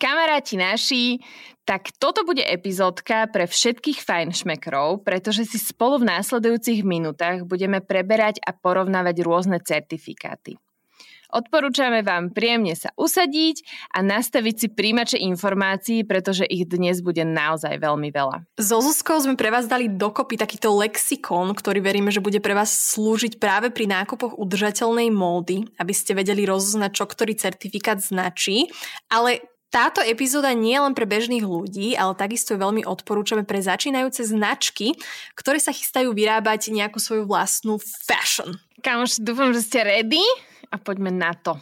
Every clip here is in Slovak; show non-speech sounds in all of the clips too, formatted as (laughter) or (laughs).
Kamaráti naši, tak toto bude epizódka pre všetkých fajn šmekrov, pretože si spolu v následujúcich minútach budeme preberať a porovnávať rôzne certifikáty. Odporúčame vám príjemne sa usadiť a nastaviť si príjimače informácií, pretože ich dnes bude naozaj veľmi veľa. So Zuzkou sme pre vás dali dokopy takýto lexikon, ktorý veríme, že bude pre vás slúžiť práve pri nákupoch udržateľnej módy, aby ste vedeli rozoznať, čo ktorý certifikát značí. Ale táto epizóda nie je len pre bežných ľudí, ale takisto veľmi odporúčame pre začínajúce značky, ktoré sa chystajú vyrábať nejakú svoju vlastnú fashion. Kamoš, dúfam, že ste ready a poďme na to.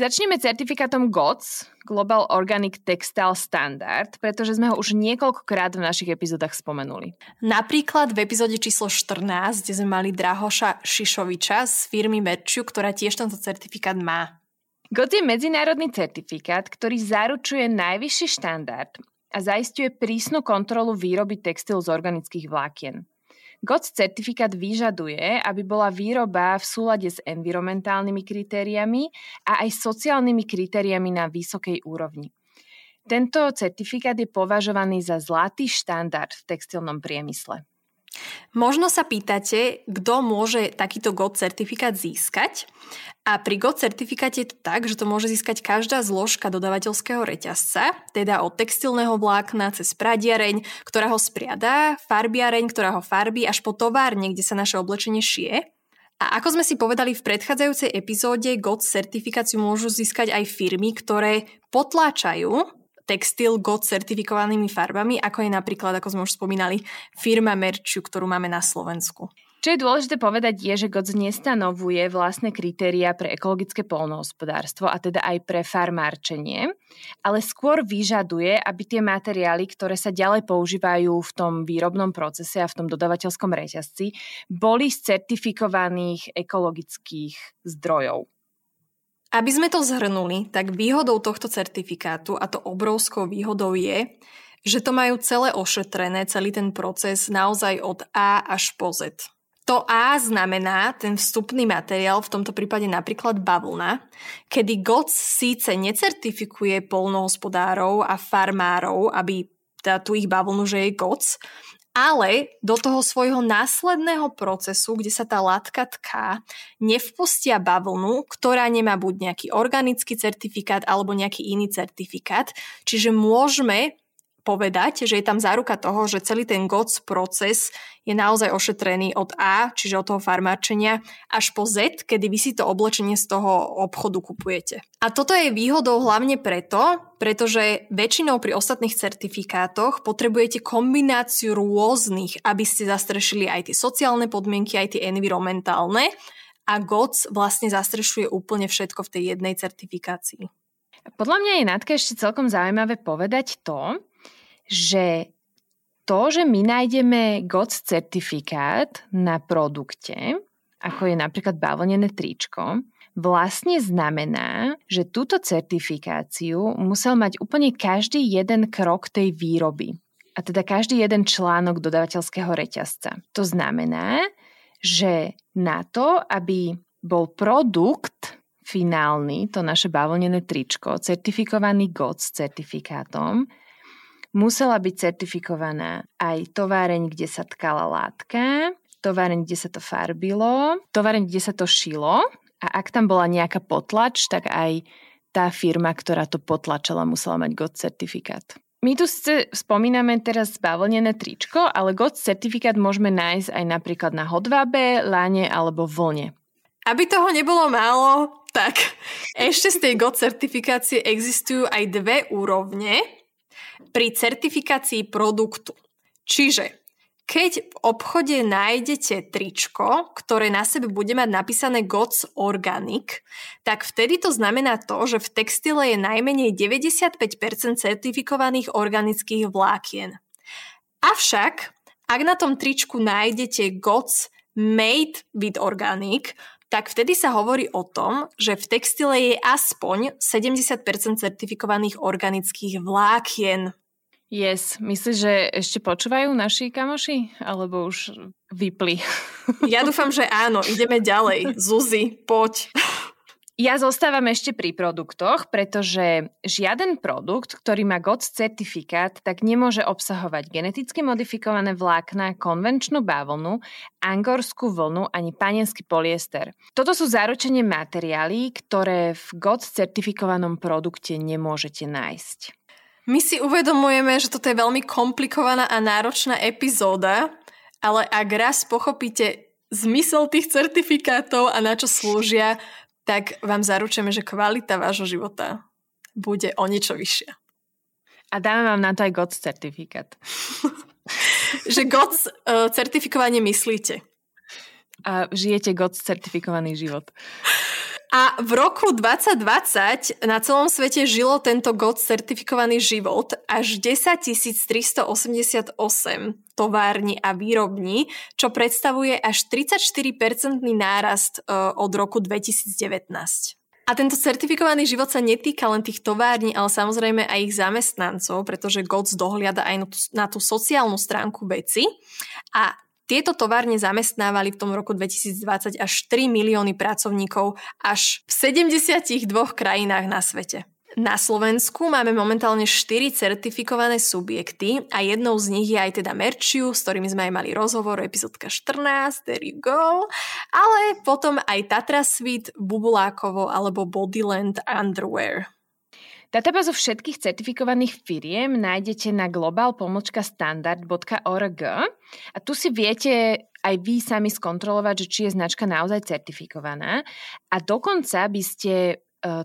Začneme certifikátom GOTS, Global Organic Textile Standard, pretože sme ho už niekoľkokrát v našich epizódach spomenuli. Napríklad v epizóde číslo 14, kde sme mali Drahoša Šišoviča z firmy Merčiu, ktorá tiež tento certifikát má. GOTS je medzinárodný certifikát, ktorý zaručuje najvyšší štandard a zaistuje prísnu kontrolu výroby textil z organických vlákien. GOTS certifikát vyžaduje, aby bola výroba v súlade s environmentálnymi kritériami a aj sociálnymi kritériami na vysokej úrovni. Tento certifikát je považovaný za zlatý štandard v textilnom priemysle. Možno sa pýtate, kto môže takýto GOT certifikát získať. A pri GOT certifikáte je to tak, že to môže získať každá zložka dodavateľského reťazca, teda od textilného vlákna cez pradiareň, ktorá ho spriadá, farbiareň, ktorá ho farbí, až po továrne, kde sa naše oblečenie šije. A ako sme si povedali v predchádzajúcej epizóde, GOT certifikáciu môžu získať aj firmy, ktoré potláčajú textil GOT certifikovanými farbami, ako je napríklad, ako sme už spomínali, firma Merču, ktorú máme na Slovensku. Čo je dôležité povedať je, že GOC nestanovuje vlastné kritéria pre ekologické polnohospodárstvo a teda aj pre farmárčenie, ale skôr vyžaduje, aby tie materiály, ktoré sa ďalej používajú v tom výrobnom procese a v tom dodavateľskom reťazci, boli z certifikovaných ekologických zdrojov. Aby sme to zhrnuli, tak výhodou tohto certifikátu, a to obrovskou výhodou je, že to majú celé ošetrené, celý ten proces naozaj od A až po Z. To A znamená ten vstupný materiál, v tomto prípade napríklad bavlna, kedy GOC síce necertifikuje polnohospodárov a farmárov, aby teda tu ich bavlnu, že je GOC, ale do toho svojho následného procesu, kde sa tá látka tká, nevpustia bavlnu, ktorá nemá buď nejaký organický certifikát alebo nejaký iný certifikát. Čiže môžeme povedať, že je tam záruka toho, že celý ten GOTS proces je naozaj ošetrený od A, čiže od toho farmáčenia, až po Z, kedy vy si to oblečenie z toho obchodu kupujete. A toto je výhodou hlavne preto, pretože väčšinou pri ostatných certifikátoch potrebujete kombináciu rôznych, aby ste zastrešili aj tie sociálne podmienky, aj tie environmentálne a GOTS vlastne zastrešuje úplne všetko v tej jednej certifikácii. Podľa mňa je Natka ešte celkom zaujímavé povedať to, že to, že my nájdeme GOTS certifikát na produkte, ako je napríklad bavlnené tričko, vlastne znamená, že túto certifikáciu musel mať úplne každý jeden krok tej výroby. A teda každý jeden článok dodavateľského reťazca. To znamená, že na to, aby bol produkt finálny, to naše bavlnené tričko, certifikovaný GOTS certifikátom, musela byť certifikovaná aj továreň, kde sa tkala látka, továreň, kde sa to farbilo, továreň, kde sa to šilo a ak tam bola nejaká potlač, tak aj tá firma, ktorá to potlačala, musela mať GOT certifikát. My tu spomíname teraz bavlnené tričko, ale GOT certifikát môžeme nájsť aj napríklad na hodvábe, láne alebo vlne. Aby toho nebolo málo, tak (laughs) ešte z tej GOT certifikácie existujú aj dve úrovne, pri certifikácii produktu. Čiže keď v obchode nájdete tričko, ktoré na sebe bude mať napísané GOTS Organic, tak vtedy to znamená to, že v textile je najmenej 95% certifikovaných organických vlákien. Avšak, ak na tom tričku nájdete GOTS Made with Organic, tak vtedy sa hovorí o tom, že v textile je aspoň 70% certifikovaných organických vlákien. Yes, myslíš, že ešte počúvajú naši kamoši? Alebo už vypli? Ja dúfam, že áno. Ideme ďalej. (laughs) Zuzi, poď. Ja zostávam ešte pri produktoch, pretože žiaden produkt, ktorý má GOTS certifikát, tak nemôže obsahovať geneticky modifikované vlákna, konvenčnú bavlnu, angorskú vlnu ani panenský poliester. Toto sú zaručenie materiály, ktoré v GOTS certifikovanom produkte nemôžete nájsť. My si uvedomujeme, že toto je veľmi komplikovaná a náročná epizóda, ale ak raz pochopíte zmysel tých certifikátov a na čo slúžia, tak vám zaručujeme, že kvalita vášho života bude o niečo vyššia. A dáme vám na to aj GOTS certifikát. (laughs) že GOTS uh, certifikovanie myslíte. A žijete GOTS certifikovaný život. A v roku 2020 na celom svete žilo tento GOT certifikovaný život až 10 388 továrni a výrobní, čo predstavuje až 34-percentný nárast e, od roku 2019. A tento certifikovaný život sa netýka len tých tovární, ale samozrejme aj ich zamestnancov, pretože GOTS dohliada aj na tú sociálnu stránku veci. A tieto továrne zamestnávali v tom roku 2020 až 3 milióny pracovníkov až v 72 krajinách na svete. Na Slovensku máme momentálne 4 certifikované subjekty a jednou z nich je aj teda Merčiu, s ktorými sme aj mali rozhovor, epizódka 14, there you go. Ale potom aj Tatra Suite, Bubulákovo alebo Bodyland Underwear. Databázu všetkých certifikovaných firiem nájdete na globalpomočkastandard.org a tu si viete aj vy sami skontrolovať, že či je značka naozaj certifikovaná a dokonca by ste e,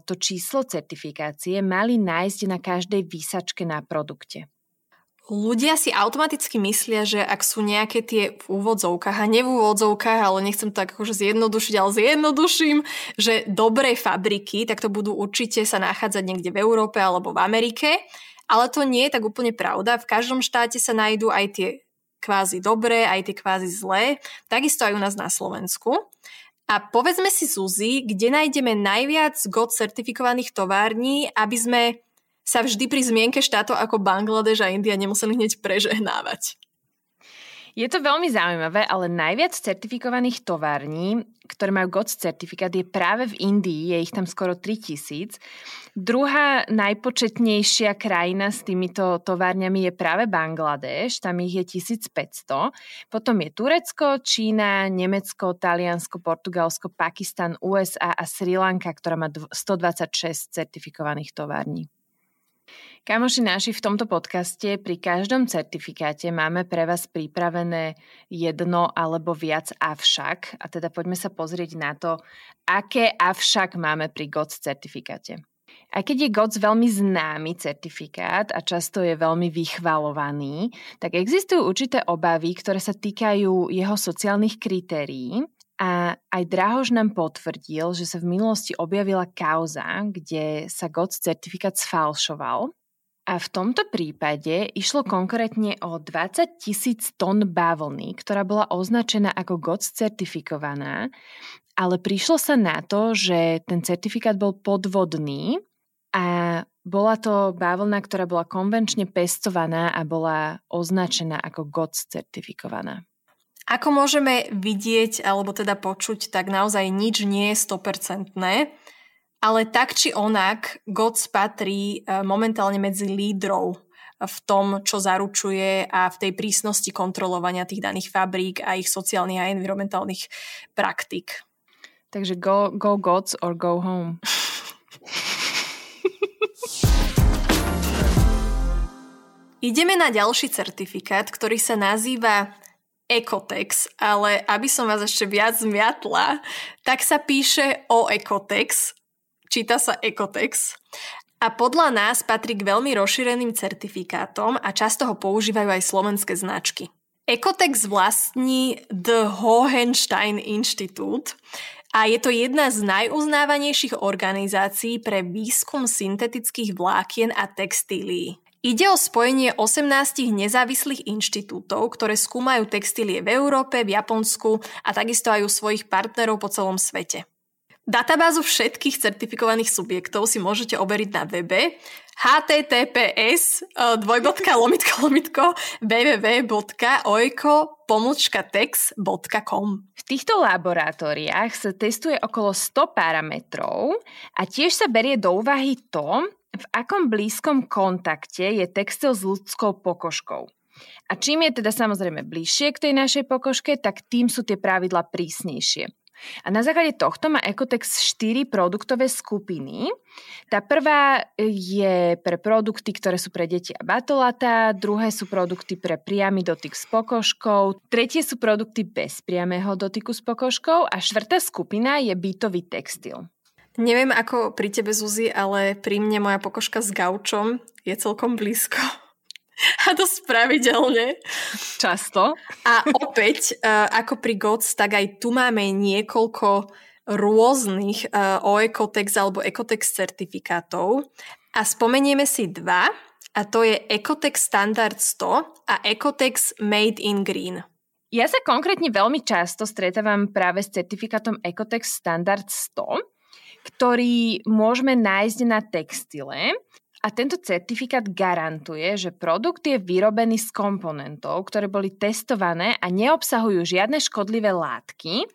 to číslo certifikácie mali nájsť na každej výsačke na produkte. Ľudia si automaticky myslia, že ak sú nejaké tie v úvodzovkách, a nie v úvodzovkách, ale nechcem to tak akože zjednodušiť, ale zjednoduším, že dobré fabriky, tak to budú určite sa nachádzať niekde v Európe alebo v Amerike, ale to nie je tak úplne pravda. V každom štáte sa nájdú aj tie kvázi dobré, aj tie kvázi zlé, takisto aj u nás na Slovensku. A povedzme si, Zuzi, kde nájdeme najviac GOT certifikovaných tovární, aby sme sa vždy pri zmienke štátov ako Bangladeš a India nemuseli hneď prežehnávať. Je to veľmi zaujímavé, ale najviac certifikovaných tovární, ktoré majú GOTS certifikát, je práve v Indii, je ich tam skoro 3000. Druhá najpočetnejšia krajina s týmito továrňami je práve Bangladeš, tam ich je 1500. Potom je Turecko, Čína, Nemecko, Taliansko, Portugalsko, Pakistan, USA a Sri Lanka, ktorá má 126 certifikovaných tovární. Kamoši naši, v tomto podcaste pri každom certifikáte máme pre vás pripravené jedno alebo viac avšak. A teda poďme sa pozrieť na to, aké avšak máme pri GOTS certifikáte. Aj keď je GOTS veľmi známy certifikát a často je veľmi vychvalovaný, tak existujú určité obavy, ktoré sa týkajú jeho sociálnych kritérií a aj Drahož nám potvrdil, že sa v minulosti objavila kauza, kde sa GOTS certifikát sfalšoval a v tomto prípade išlo konkrétne o 20 tisíc tón bavlny, ktorá bola označená ako GOTS certifikovaná, ale prišlo sa na to, že ten certifikát bol podvodný a bola to bavlna, ktorá bola konvenčne pestovaná a bola označená ako GOTS certifikovaná. Ako môžeme vidieť alebo teda počuť, tak naozaj nič nie je 100% ale tak či onak GOTS patrí e, momentálne medzi lídrov v tom, čo zaručuje a v tej prísnosti kontrolovania tých daných fabrík a ich sociálnych a environmentálnych praktík. Takže go, go GOTS or go home. Ideme na ďalší certifikát, ktorý sa nazýva Ecotex, ale aby som vás ešte viac zmiatla, tak sa píše o Ecotex, číta sa Ecotex a podľa nás patrí k veľmi rozšíreným certifikátom a často ho používajú aj slovenské značky. Ecotex vlastní The Hohenstein Institute a je to jedna z najuznávanejších organizácií pre výskum syntetických vlákien a textílií. Ide o spojenie 18 nezávislých inštitútov, ktoré skúmajú textílie v Európe, v Japonsku a takisto aj u svojich partnerov po celom svete. Databázu všetkých certifikovaných subjektov si môžete overiť na webe https e, dvojbodka lomitko lomitko www.oiko.tex.com V týchto laboratóriách sa testuje okolo 100 parametrov a tiež sa berie do úvahy to, v akom blízkom kontakte je textil s ľudskou pokožkou. A čím je teda samozrejme bližšie k tej našej pokožke, tak tým sú tie pravidla prísnejšie. A na základe tohto má Ecotex 4 produktové skupiny. Tá prvá je pre produkty, ktoré sú pre deti a batolata, druhé sú produkty pre priamy dotyk s pokožkou, tretie sú produkty bez priamého dotyku s pokožkou a štvrtá skupina je bytový textil. Neviem ako pri tebe, Zuzi, ale pri mne moja pokožka s gaučom je celkom blízko. (laughs) A dosť pravidelne. Často. A opäť, (laughs) e, ako pri GOTS, tak aj tu máme niekoľko rôznych uh, OECOTEX alebo ECOTEX certifikátov a spomenieme si dva a to je ECOTEX Standard 100 a ECOTEX Made in Green. Ja sa konkrétne veľmi často stretávam práve s certifikátom ECOTEX Standard 100, ktorý môžeme nájsť na textile. A tento certifikát garantuje, že produkt je vyrobený z komponentov, ktoré boli testované a neobsahujú žiadne škodlivé látky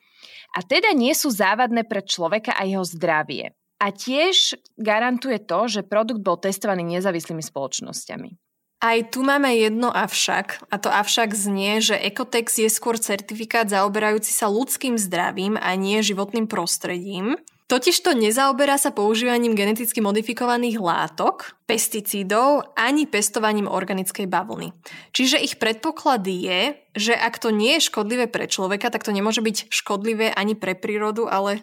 a teda nie sú závadné pre človeka a jeho zdravie. A tiež garantuje to, že produkt bol testovaný nezávislými spoločnosťami. Aj tu máme jedno avšak, a to avšak znie, že Ecotex je skôr certifikát zaoberajúci sa ľudským zdravím a nie životným prostredím. Totiž to nezaoberá sa používaním geneticky modifikovaných látok, pesticídov ani pestovaním organickej bavlny. Čiže ich predpoklad je, že ak to nie je škodlivé pre človeka, tak to nemôže byť škodlivé ani pre prírodu, ale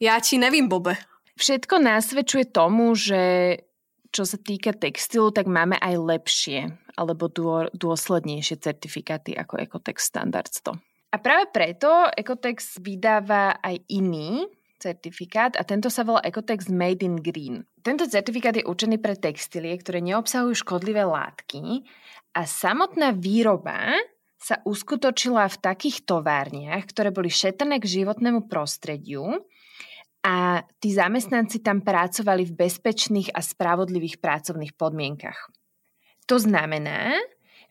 ja ti nevím, Bobe. Všetko nasvedčuje tomu, že čo sa týka textilu, tak máme aj lepšie alebo dôslednejšie certifikáty ako Ecotex Standard 100. A práve preto Ecotex vydáva aj iný certifikát a tento sa volá Ecotex Made in Green. Tento certifikát je určený pre textílie, ktoré neobsahujú škodlivé látky a samotná výroba sa uskutočila v takých továrniach, ktoré boli šetrné k životnému prostrediu a tí zamestnanci tam pracovali v bezpečných a spravodlivých pracovných podmienkach. To znamená,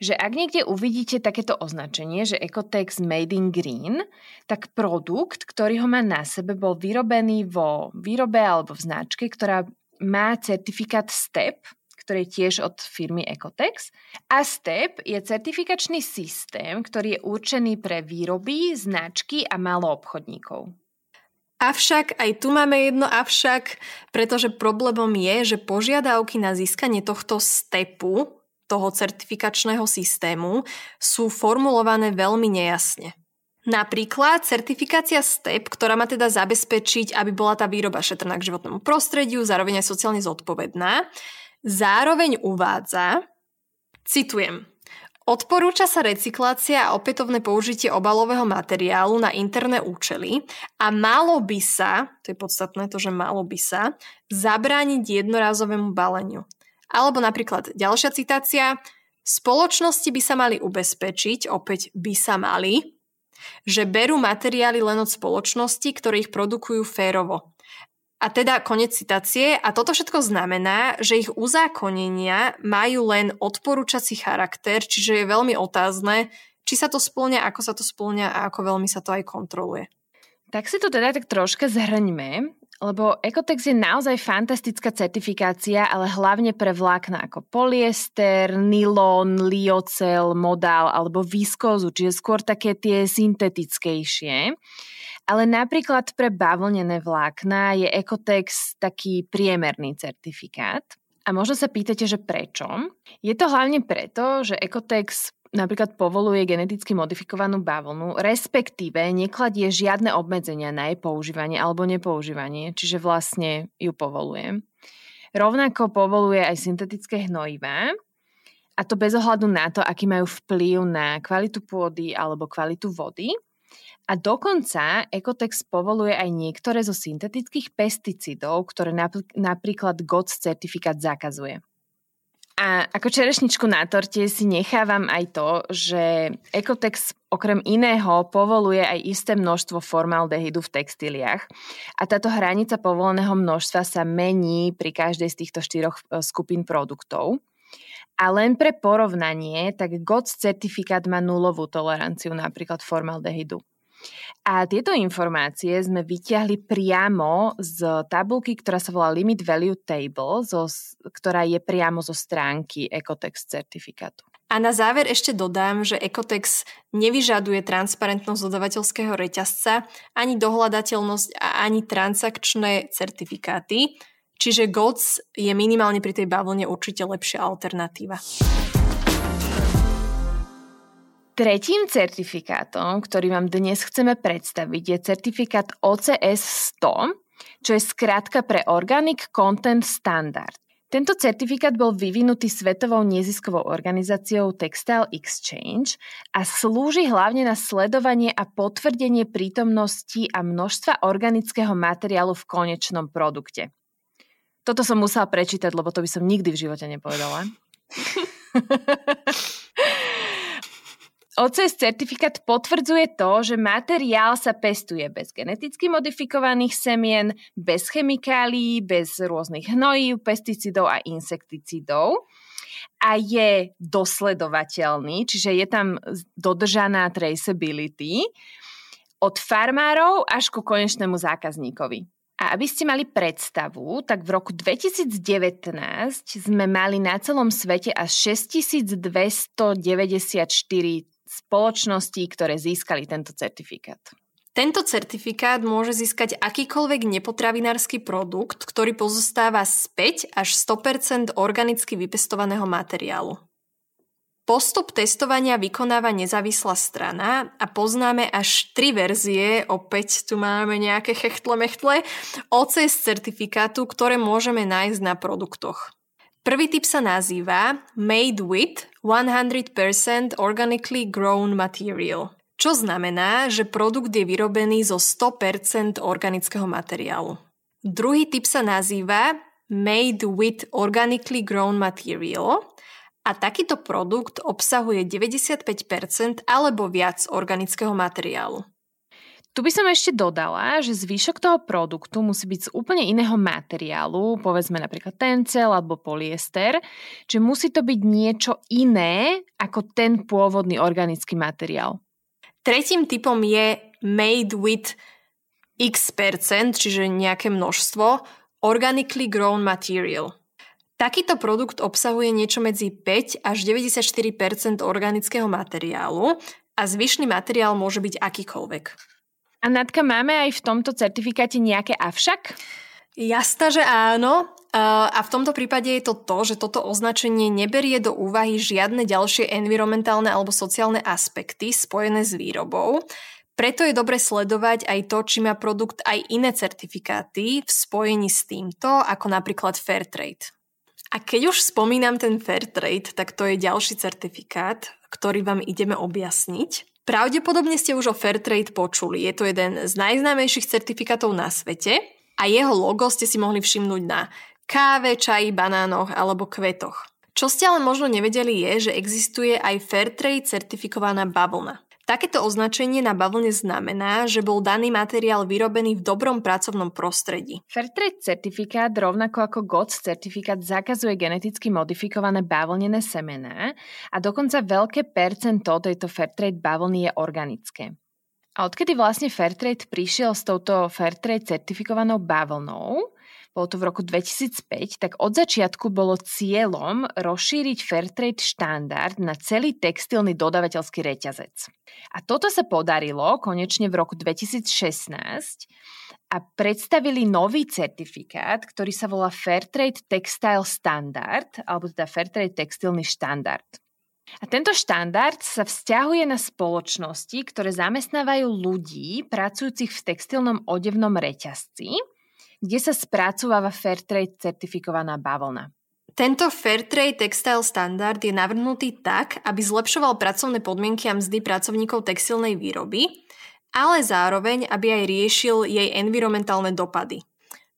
že ak niekde uvidíte takéto označenie, že Ecotex Made in Green, tak produkt, ktorý ho má na sebe, bol vyrobený vo výrobe alebo v značke, ktorá má certifikát STEP, ktorý je tiež od firmy Ecotex. A STEP je certifikačný systém, ktorý je určený pre výroby, značky a obchodníkov. Avšak aj tu máme jedno avšak, pretože problémom je, že požiadavky na získanie tohto stepu toho certifikačného systému sú formulované veľmi nejasne. Napríklad certifikácia STEP, ktorá má teda zabezpečiť, aby bola tá výroba šetrná k životnému prostrediu, zároveň aj sociálne zodpovedná, zároveň uvádza, citujem, Odporúča sa recyklácia a opätovné použitie obalového materiálu na interné účely a malo by sa, to je podstatné to, že malo by sa, zabrániť jednorázovému baleniu. Alebo napríklad ďalšia citácia. Spoločnosti by sa mali ubezpečiť, opäť by sa mali, že berú materiály len od spoločnosti, ktoré ich produkujú férovo. A teda konec citácie. A toto všetko znamená, že ich uzákonenia majú len odporúčací charakter, čiže je veľmi otázne, či sa to splňa, ako sa to splňa a ako veľmi sa to aj kontroluje. Tak si to teda tak troška zhrňme lebo Ecotex je naozaj fantastická certifikácia, ale hlavne pre vlákna ako polyester, nylon, liocel, modál alebo viskózu, čiže skôr také tie syntetickejšie. Ale napríklad pre bavlnené vlákna je Ecotex taký priemerný certifikát. A možno sa pýtate, že prečo? Je to hlavne preto, že Ecotex napríklad povoluje geneticky modifikovanú bavlnu, respektíve nekladie žiadne obmedzenia na jej používanie alebo nepoužívanie, čiže vlastne ju povoluje. Rovnako povoluje aj syntetické hnojivá a to bez ohľadu na to, aký majú vplyv na kvalitu pôdy alebo kvalitu vody. A dokonca Ecotex povoluje aj niektoré zo syntetických pesticidov, ktoré napríklad GOTS certifikát zakazuje. A ako čerešničku na torte si nechávam aj to, že Ecotex okrem iného povoluje aj isté množstvo formaldehydu v textíliách. A táto hranica povoleného množstva sa mení pri každej z týchto štyroch e, skupín produktov. A len pre porovnanie, tak GOTS certifikát má nulovú toleranciu napríklad formaldehydu. A tieto informácie sme vyťahli priamo z tabulky, ktorá sa volá Limit Value Table, zo, ktorá je priamo zo stránky Ecotex certifikátu. A na záver ešte dodám, že Ecotex nevyžaduje transparentnosť dodavateľského reťazca, ani dohľadateľnosť a ani transakčné certifikáty, čiže GOTS je minimálne pri tej bavlne určite lepšia alternatíva. Tretím certifikátom, ktorý vám dnes chceme predstaviť, je certifikát OCS 100, čo je skrátka pre Organic Content Standard. Tento certifikát bol vyvinutý svetovou neziskovou organizáciou Textile Exchange a slúži hlavne na sledovanie a potvrdenie prítomnosti a množstva organického materiálu v konečnom produkte. Toto som musela prečítať, lebo to by som nikdy v živote nepovedala. (laughs) OCS certifikát potvrdzuje to, že materiál sa pestuje bez geneticky modifikovaných semien, bez chemikálií, bez rôznych hnojív, pesticidov a insekticidov a je dosledovateľný, čiže je tam dodržaná traceability od farmárov až ku konečnému zákazníkovi. A aby ste mali predstavu, tak v roku 2019 sme mali na celom svete až 6294 spoločností, ktoré získali tento certifikát. Tento certifikát môže získať akýkoľvek nepotravinársky produkt, ktorý pozostáva z 5 až 100% organicky vypestovaného materiálu. Postup testovania vykonáva nezávislá strana a poznáme až tri verzie, opäť tu máme nejaké chechtle mechtle, OCS certifikátu, ktoré môžeme nájsť na produktoch. Prvý typ sa nazýva Made with 100% Organically Grown Material, čo znamená, že produkt je vyrobený zo 100% organického materiálu. Druhý typ sa nazýva Made with Organically Grown Material a takýto produkt obsahuje 95% alebo viac organického materiálu. Tu by som ešte dodala, že zvyšok toho produktu musí byť z úplne iného materiálu, povedzme napríklad tencel alebo polyester, že musí to byť niečo iné ako ten pôvodný organický materiál. Tretím typom je made with x percent, čiže nejaké množstvo, organically grown material. Takýto produkt obsahuje niečo medzi 5 až 94% organického materiálu a zvyšný materiál môže byť akýkoľvek. A Natka, máme aj v tomto certifikáte nejaké avšak? Jasná, že áno. A v tomto prípade je to to, že toto označenie neberie do úvahy žiadne ďalšie environmentálne alebo sociálne aspekty spojené s výrobou. Preto je dobre sledovať aj to, či má produkt aj iné certifikáty v spojení s týmto, ako napríklad Fairtrade. A keď už spomínam ten Fairtrade, tak to je ďalší certifikát, ktorý vám ideme objasniť. Pravdepodobne ste už o Fairtrade počuli. Je to jeden z najznámejších certifikátov na svete a jeho logo ste si mohli všimnúť na káve, čaji, banánoch alebo kvetoch. Čo ste ale možno nevedeli je, že existuje aj Fairtrade certifikovaná bavlna. Takéto označenie na bavlne znamená, že bol daný materiál vyrobený v dobrom pracovnom prostredí. Fairtrade certifikát, rovnako ako GOTS certifikát, zakazuje geneticky modifikované bavlnené semená a dokonca veľké percento tejto Fairtrade bavlny je organické. A odkedy vlastne Fairtrade prišiel s touto Fairtrade certifikovanou bavlnou, bolo to v roku 2005, tak od začiatku bolo cieľom rozšíriť Fairtrade štandard na celý textilný dodavateľský reťazec. A toto sa podarilo konečne v roku 2016 a predstavili nový certifikát, ktorý sa volá Fairtrade Textile Standard, alebo teda Fairtrade textilný štandard. A tento štandard sa vzťahuje na spoločnosti, ktoré zamestnávajú ľudí pracujúcich v textilnom odevnom reťazci kde sa spracováva Fairtrade certifikovaná bavlna. Tento Fairtrade Textile Standard je navrhnutý tak, aby zlepšoval pracovné podmienky a mzdy pracovníkov textilnej výroby, ale zároveň, aby aj riešil jej environmentálne dopady.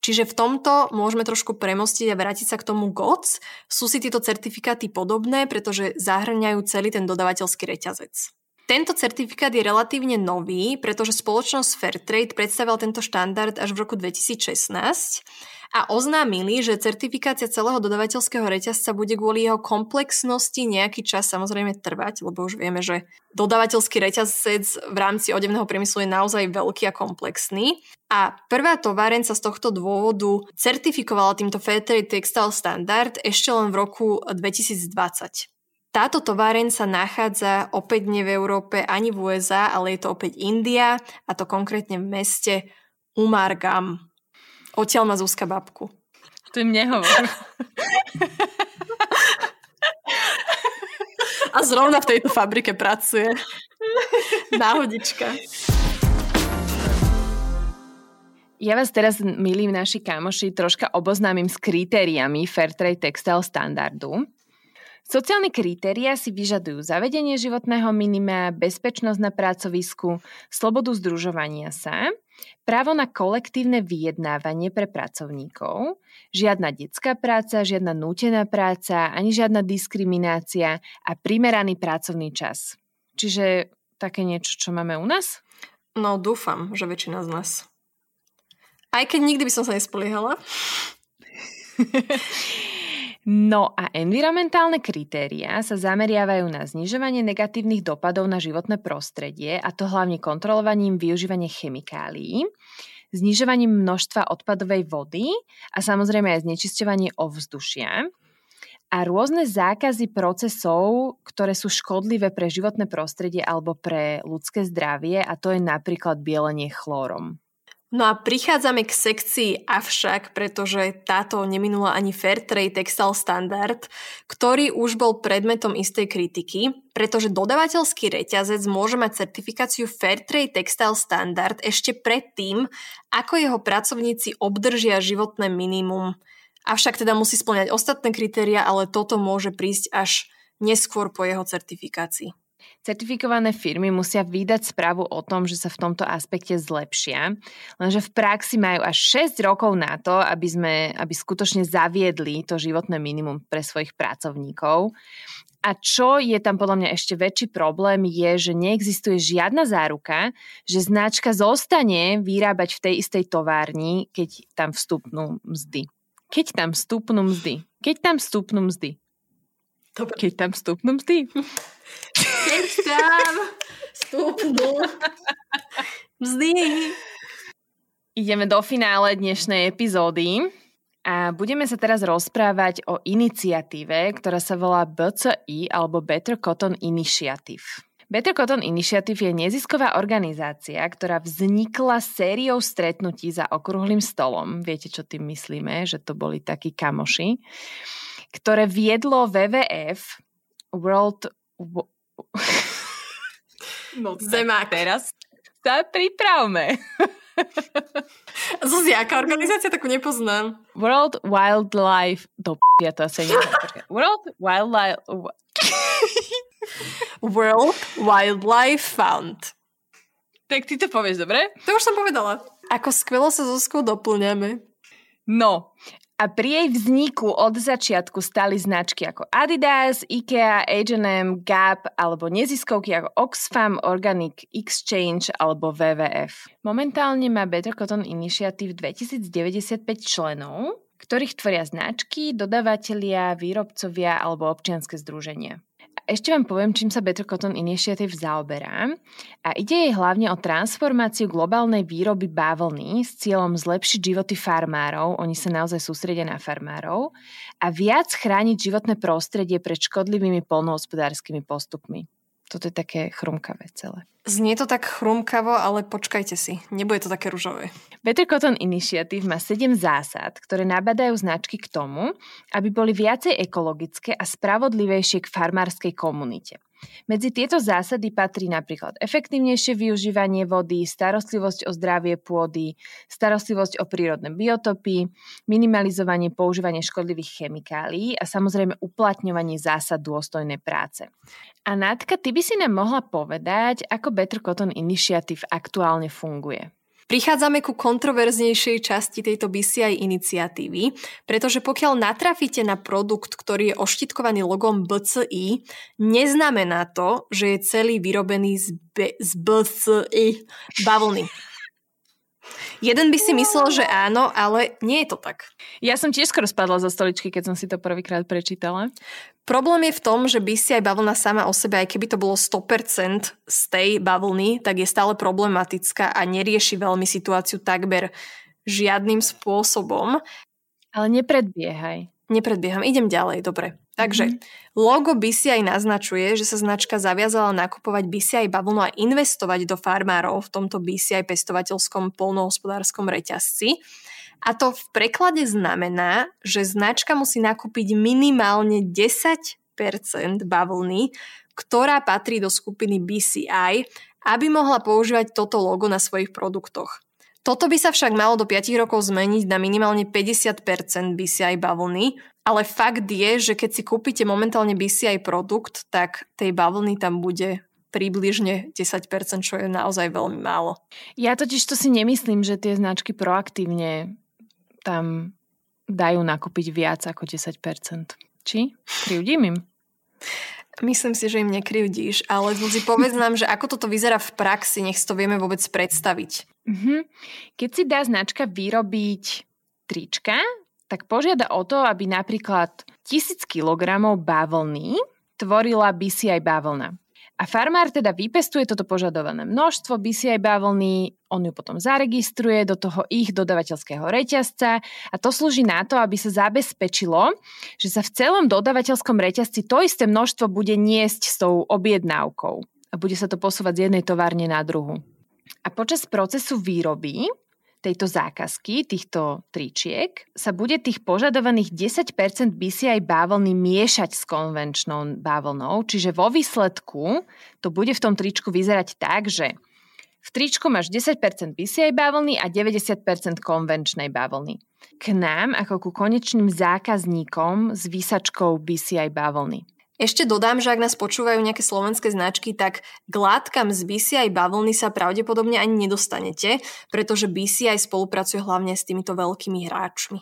Čiže v tomto môžeme trošku premostiť a vrátiť sa k tomu GOTS. Sú si tieto certifikáty podobné, pretože zahrňajú celý ten dodavateľský reťazec. Tento certifikát je relatívne nový, pretože spoločnosť Fairtrade predstavila tento štandard až v roku 2016 a oznámili, že certifikácia celého dodavateľského reťazca bude kvôli jeho komplexnosti nejaký čas samozrejme trvať, lebo už vieme, že dodavateľský reťazec v rámci odevného priemyslu je naozaj veľký a komplexný. A prvá továren sa z tohto dôvodu certifikovala týmto Fairtrade Textile Standard ešte len v roku 2020. Táto továreň sa nachádza opäť nie v Európe ani v USA, ale je to opäť India a to konkrétne v meste Umargam. Odtiaľ má Zuzka babku. To im nehovor. A zrovna v tejto fabrike pracuje. Náhodička. Ja vás teraz, milí naši kamoši, troška oboznámim s kritériami Fairtrade Textile Standardu. Sociálne kritéria si vyžadujú zavedenie životného minima, bezpečnosť na pracovisku, slobodu združovania sa, právo na kolektívne vyjednávanie pre pracovníkov, žiadna detská práca, žiadna nútená práca, ani žiadna diskriminácia a primeraný pracovný čas. Čiže také niečo, čo máme u nás? No, dúfam, že väčšina z nás. Aj keď nikdy by som sa nespoliehala. (laughs) No a environmentálne kritéria sa zameriavajú na znižovanie negatívnych dopadov na životné prostredie, a to hlavne kontrolovaním využívania chemikálií, znižovaním množstva odpadovej vody a samozrejme aj znečisťovanie ovzdušia a rôzne zákazy procesov, ktoré sú škodlivé pre životné prostredie alebo pre ľudské zdravie a to je napríklad bielenie chlórom. No a prichádzame k sekcii avšak, pretože táto neminula ani Fairtrade Textile Standard, ktorý už bol predmetom istej kritiky, pretože dodavateľský reťazec môže mať certifikáciu Fairtrade Textile Standard ešte predtým, ako jeho pracovníci obdržia životné minimum. Avšak teda musí splňať ostatné kritéria, ale toto môže prísť až neskôr po jeho certifikácii. Certifikované firmy musia vydať správu o tom, že sa v tomto aspekte zlepšia, lenže v praxi majú až 6 rokov na to, aby, sme, aby skutočne zaviedli to životné minimum pre svojich pracovníkov. A čo je tam podľa mňa ešte väčší problém je, že neexistuje žiadna záruka, že značka zostane vyrábať v tej istej továrni, keď tam vstupnú mzdy. Keď tam vstupnú mzdy. Keď tam vstupnú mzdy. Dobre. Keď tam vstupnú mzdy. (laughs) Keď tam vstupnú mzdy. Ideme do finále dnešnej epizódy a budeme sa teraz rozprávať o iniciatíve, ktorá sa volá BCI alebo Better Cotton Initiative. Better Cotton Initiative je nezisková organizácia, ktorá vznikla sériou stretnutí za okrúhlym stolom. Viete, čo tým myslíme? Že to boli takí kamoši ktoré viedlo WWF, World... (laughs) No, Zemák. Teraz sa pripravme. (laughs) Zuzi, aká organizácia, takú nepoznám. World Wildlife... Do p***, ja to asi neviem. (laughs) World Wildlife... World Wildlife Fund. Tak ty to povieš, dobre? To už som povedala. Ako skvelo sa Zuzkou doplňame. No, a pri jej vzniku od začiatku stali značky ako Adidas, IKEA, H&M, Gap alebo neziskovky ako Oxfam, Organic Exchange alebo WWF. Momentálne má Better Cotton Initiative 2095 členov, ktorých tvoria značky, dodavatelia, výrobcovia alebo občianske združenia ešte vám poviem, čím sa Better Cotton Initiative zaoberá. A ide jej hlavne o transformáciu globálnej výroby bavlny s cieľom zlepšiť životy farmárov, oni sa naozaj sústredia na farmárov, a viac chrániť životné prostredie pred škodlivými polnohospodárskymi postupmi. Toto je také chrumkavé celé. Znie to tak chrumkavo, ale počkajte si, nebude to také ružové. Better Cotton Initiative má 7 zásad, ktoré nabadajú značky k tomu, aby boli viacej ekologické a spravodlivejšie k farmárskej komunite. Medzi tieto zásady patrí napríklad efektívnejšie využívanie vody, starostlivosť o zdravie pôdy, starostlivosť o prírodné biotopy, minimalizovanie používania škodlivých chemikálií a samozrejme uplatňovanie zásad dôstojnej práce. A Nátka, ty by si nám mohla povedať, ako Better Cotton Initiative aktuálne funguje. Prichádzame ku kontroverznejšej časti tejto BCI iniciatívy, pretože pokiaľ natrafíte na produkt, ktorý je oštitkovaný logom BCI, neznamená to, že je celý vyrobený z, B- z BCI bavlny. Jeden by si myslel, že áno, ale nie je to tak. Ja som tiež skoro spadla zo stoličky, keď som si to prvýkrát prečítala. Problém je v tom, že by si aj bavlna sama o sebe, aj keby to bolo 100% z tej bavlny, tak je stále problematická a nerieši veľmi situáciu takmer žiadnym spôsobom. Ale nepredbiehaj. Nepredbieham, idem ďalej, dobre. Takže mm-hmm. logo BCI naznačuje, že sa značka zaviazala nakupovať BCI bavlnu a investovať do farmárov v tomto BCI pestovateľskom polnohospodárskom reťazci. A to v preklade znamená, že značka musí nakúpiť minimálne 10% bavlny, ktorá patrí do skupiny BCI, aby mohla používať toto logo na svojich produktoch. Toto by sa však malo do 5 rokov zmeniť na minimálne 50% BCI bavlny, ale fakt je, že keď si kúpite momentálne BCI produkt, tak tej bavlny tam bude približne 10%, čo je naozaj veľmi málo. Ja totiž to si nemyslím, že tie značky proaktívne tam dajú nakúpiť viac ako 10%. Či? Krivdím im? Myslím si, že im nekryvdíš, ale Zuzi, povedz (laughs) nám, že ako toto vyzerá v praxi, nech si to vieme vôbec predstaviť. Mm-hmm. Keď si dá značka vyrobiť trička, tak požiada o to, aby napríklad 1000 kg bavlny tvorila BCI bavlna. A farmár teda vypestuje toto požadované množstvo BCI bavlny, on ju potom zaregistruje do toho ich dodavateľského reťazca a to slúži na to, aby sa zabezpečilo, že sa v celom dodavateľskom reťazci to isté množstvo bude niesť s tou objednávkou a bude sa to posúvať z jednej továrne na druhu. A počas procesu výroby tejto zákazky, týchto tričiek, sa bude tých požadovaných 10% BCI bávlny miešať s konvenčnou bávlnou, čiže vo výsledku to bude v tom tričku vyzerať tak, že v tričku máš 10% BCI bávlny a 90% konvenčnej bávlny. K nám ako ku konečným zákazníkom s výsačkou BCI bávlny. Ešte dodám, že ak nás počúvajú nejaké slovenské značky, tak k látkam z BCI bavlny sa pravdepodobne ani nedostanete, pretože BCI spolupracuje hlavne s týmito veľkými hráčmi.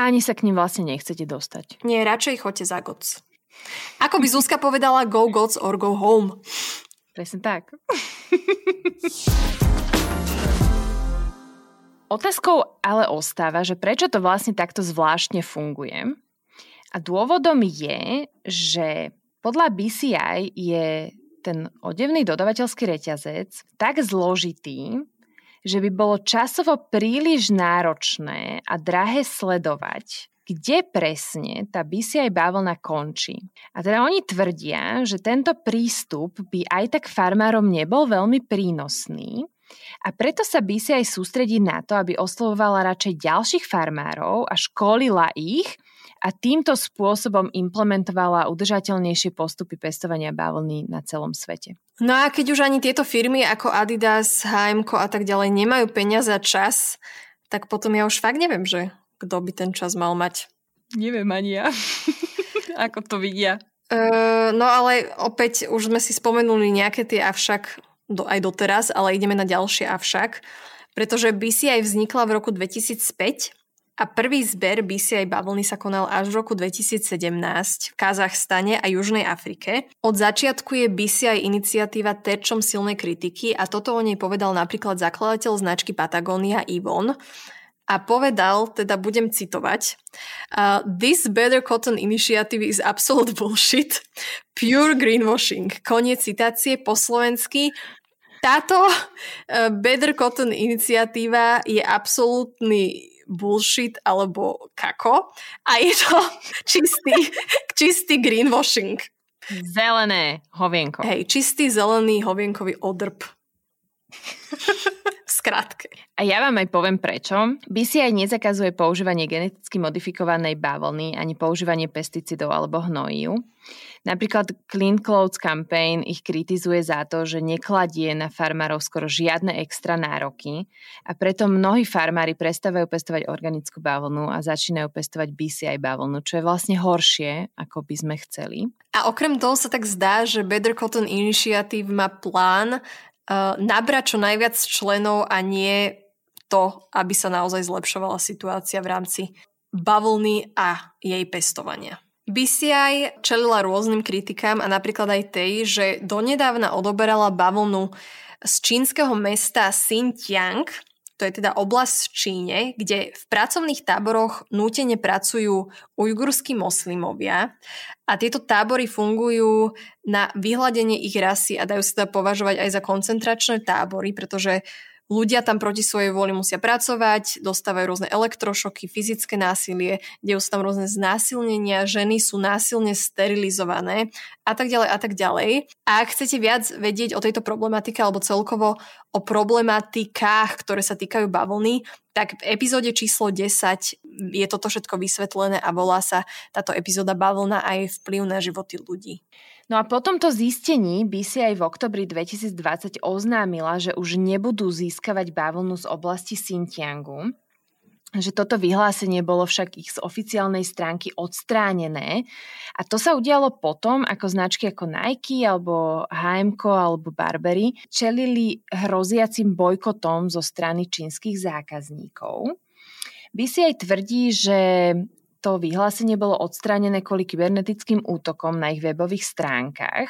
A ani sa k ním vlastne nechcete dostať. Nie, radšej choďte za GOTS. Ako by Zuzka povedala, go GOTS or go home. Presne tak. Otázkou ale ostáva, že prečo to vlastne takto zvláštne funguje a dôvodom je, že podľa BCI je ten odevný dodavateľský reťazec tak zložitý, že by bolo časovo príliš náročné a drahé sledovať, kde presne tá BCI bavlna končí. A teda oni tvrdia, že tento prístup by aj tak farmárom nebol veľmi prínosný a preto sa BCI sústredí na to, aby oslovovala radšej ďalších farmárov a školila ich, a týmto spôsobom implementovala udržateľnejšie postupy pestovania bavlny na celom svete. No a keď už ani tieto firmy ako Adidas, H&M a tak ďalej nemajú peniaze a čas, tak potom ja už fakt neviem, že kto by ten čas mal mať. Neviem ani ja. (laughs) ako to vidia. Uh, no ale opäť už sme si spomenuli nejaké tie avšak do, aj doteraz, ale ideme na ďalšie avšak. Pretože BCI vznikla v roku 2005 a prvý zber BCI bavlny sa konal až v roku 2017 v Kazachstane a Južnej Afrike. Od začiatku je BCI iniciatíva terčom silnej kritiky a toto o nej povedal napríklad zakladateľ značky Patagonia Ivon, a povedal, teda budem citovať, uh, This Better Cotton Initiative is absolute bullshit, pure greenwashing. Koniec citácie po slovensky. Táto uh, Better Cotton iniciatíva je absolútny bullshit alebo kako a je to (laughs) čistý, čistý greenwashing. Zelené hovienko. Hej, čistý zelený hovienkový odrb. (laughs) skrátke. A ja vám aj poviem prečo. BCI nezakazuje používanie geneticky modifikovanej bavlny ani používanie pesticidov alebo hnojív. Napríklad Clean Clothes Campaign ich kritizuje za to, že nekladie na farmárov skoro žiadne extra nároky a preto mnohí farmári prestávajú pestovať organickú bavlnu a začínajú pestovať BCI bavlnu, čo je vlastne horšie, ako by sme chceli. A okrem toho sa tak zdá, že Better Cotton Initiative má plán nabrať čo najviac členov a nie to, aby sa naozaj zlepšovala situácia v rámci bavlny a jej pestovania. BCI čelila rôznym kritikám a napríklad aj tej, že donedávna odoberala bavlnu z čínskeho mesta Xinjiang, to je teda oblasť v Číne, kde v pracovných táboroch nútene pracujú ujgurskí moslimovia. A tieto tábory fungujú na vyhľadenie ich rasy a dajú sa teda považovať aj za koncentračné tábory, pretože Ľudia tam proti svojej vôli musia pracovať, dostávajú rôzne elektrošoky, fyzické násilie, dejú sa tam rôzne znásilnenia, ženy sú násilne sterilizované a tak ďalej a tak ďalej. A ak chcete viac vedieť o tejto problematike alebo celkovo o problematikách, ktoré sa týkajú bavlny, tak v epizóde číslo 10 je toto všetko vysvetlené a volá sa táto epizóda Bavlna aj vplyv na životy ľudí. No a po tomto zistení aj v oktobri 2020 oznámila, že už nebudú získavať bavlnu z oblasti Xinjiangu, že toto vyhlásenie bolo však ich z oficiálnej stránky odstránené a to sa udialo potom, ako značky ako Nike alebo H&M alebo Burberry čelili hroziacim bojkotom zo strany čínskych zákazníkov. BCI tvrdí, že to vyhlásenie bolo odstránené kvôli kybernetickým útokom na ich webových stránkach,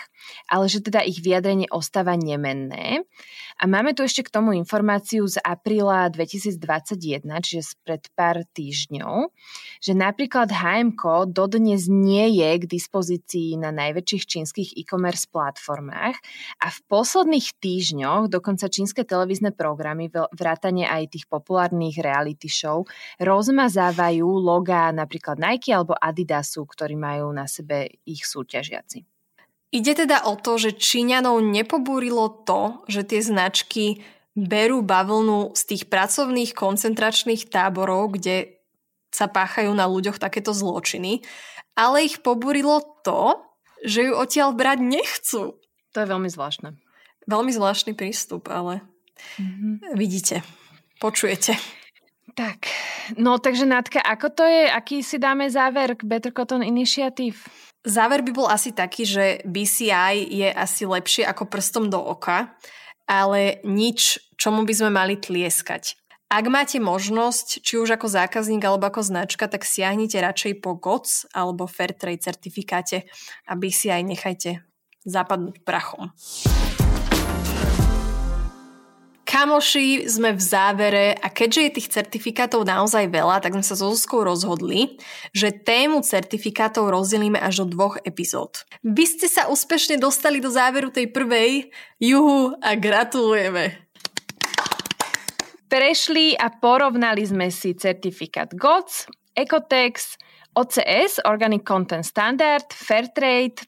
ale že teda ich vyjadrenie ostáva nemenné. A máme tu ešte k tomu informáciu z apríla 2021, čiže pred pár týždňov, že napríklad H&M dodnes nie je k dispozícii na najväčších čínskych e-commerce platformách a v posledných týždňoch dokonca čínske televízne programy, vrátane aj tých populárnych reality show, rozmazávajú logá napríklad Nike alebo Adidasu, ktorí majú na sebe ich súťažiaci. Ide teda o to, že Číňanov nepobúrilo to, že tie značky berú bavlnu z tých pracovných koncentračných táborov, kde sa páchajú na ľuďoch takéto zločiny, ale ich pobúrilo to, že ju odtiaľ brať nechcú. To je veľmi zvláštne. Veľmi zvláštny prístup, ale mm-hmm. vidíte, počujete. Tak, no takže Nátka, ako to je, aký si dáme záver k Better Cotton Initiative? Záver by bol asi taký, že BCI je asi lepšie ako prstom do oka, ale nič, čomu by sme mali tlieskať. Ak máte možnosť, či už ako zákazník alebo ako značka, tak siahnite radšej po GOTS alebo Fairtrade certifikáte a BCI nechajte zapadnúť prachom. Kamoši, sme v závere a keďže je tých certifikátov naozaj veľa, tak sme sa so Zuzkou rozhodli, že tému certifikátov rozdelíme až do dvoch epizód. Vy ste sa úspešne dostali do záveru tej prvej, juhu a gratulujeme. Prešli a porovnali sme si certifikát GOTS, Ecotex, OCS, Organic Content Standard, Fairtrade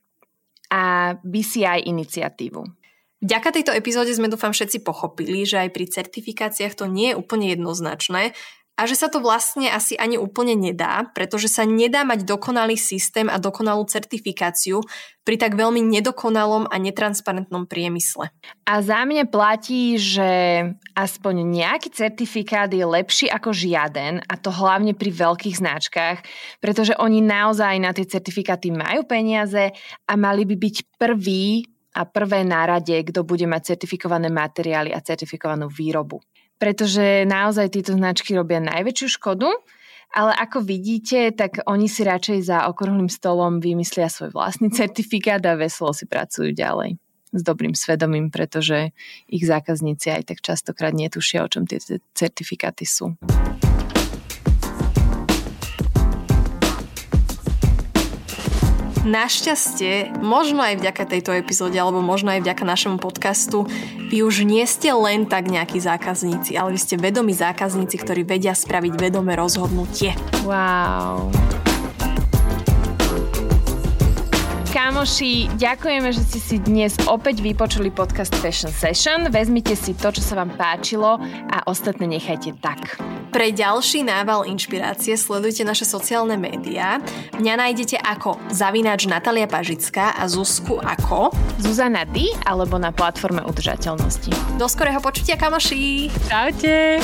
a BCI iniciatívu. Vďaka tejto epizóde sme dúfam všetci pochopili, že aj pri certifikáciách to nie je úplne jednoznačné a že sa to vlastne asi ani úplne nedá, pretože sa nedá mať dokonalý systém a dokonalú certifikáciu pri tak veľmi nedokonalom a netransparentnom priemysle. A za mňa platí, že aspoň nejaký certifikát je lepší ako žiaden a to hlavne pri veľkých značkách, pretože oni naozaj na tie certifikáty majú peniaze a mali by byť prví a prvé nárade, kto bude mať certifikované materiály a certifikovanú výrobu. Pretože naozaj tieto značky robia najväčšiu škodu, ale ako vidíte, tak oni si radšej za okrúhlym stolom vymyslia svoj vlastný (laughs) certifikát a veselo si pracujú ďalej s dobrým svedomím, pretože ich zákazníci aj tak častokrát netušia, o čom tie certifikáty sú. Našťastie, možno aj vďaka tejto epizóde, alebo možno aj vďaka našemu podcastu, vy už nie ste len tak nejakí zákazníci, ale vy ste vedomí zákazníci, ktorí vedia spraviť vedomé rozhodnutie. Wow. Kámoši, ďakujeme, že ste si dnes opäť vypočuli podcast Fashion Session. Vezmite si to, čo sa vám páčilo a ostatné nechajte tak. Pre ďalší nával inšpirácie sledujte naše sociálne médiá. Mňa nájdete ako zavináč Natalia Pažická a Zuzku ako Zuzana D alebo na platforme udržateľnosti. Do skorého počutia, kamoši! Čaute!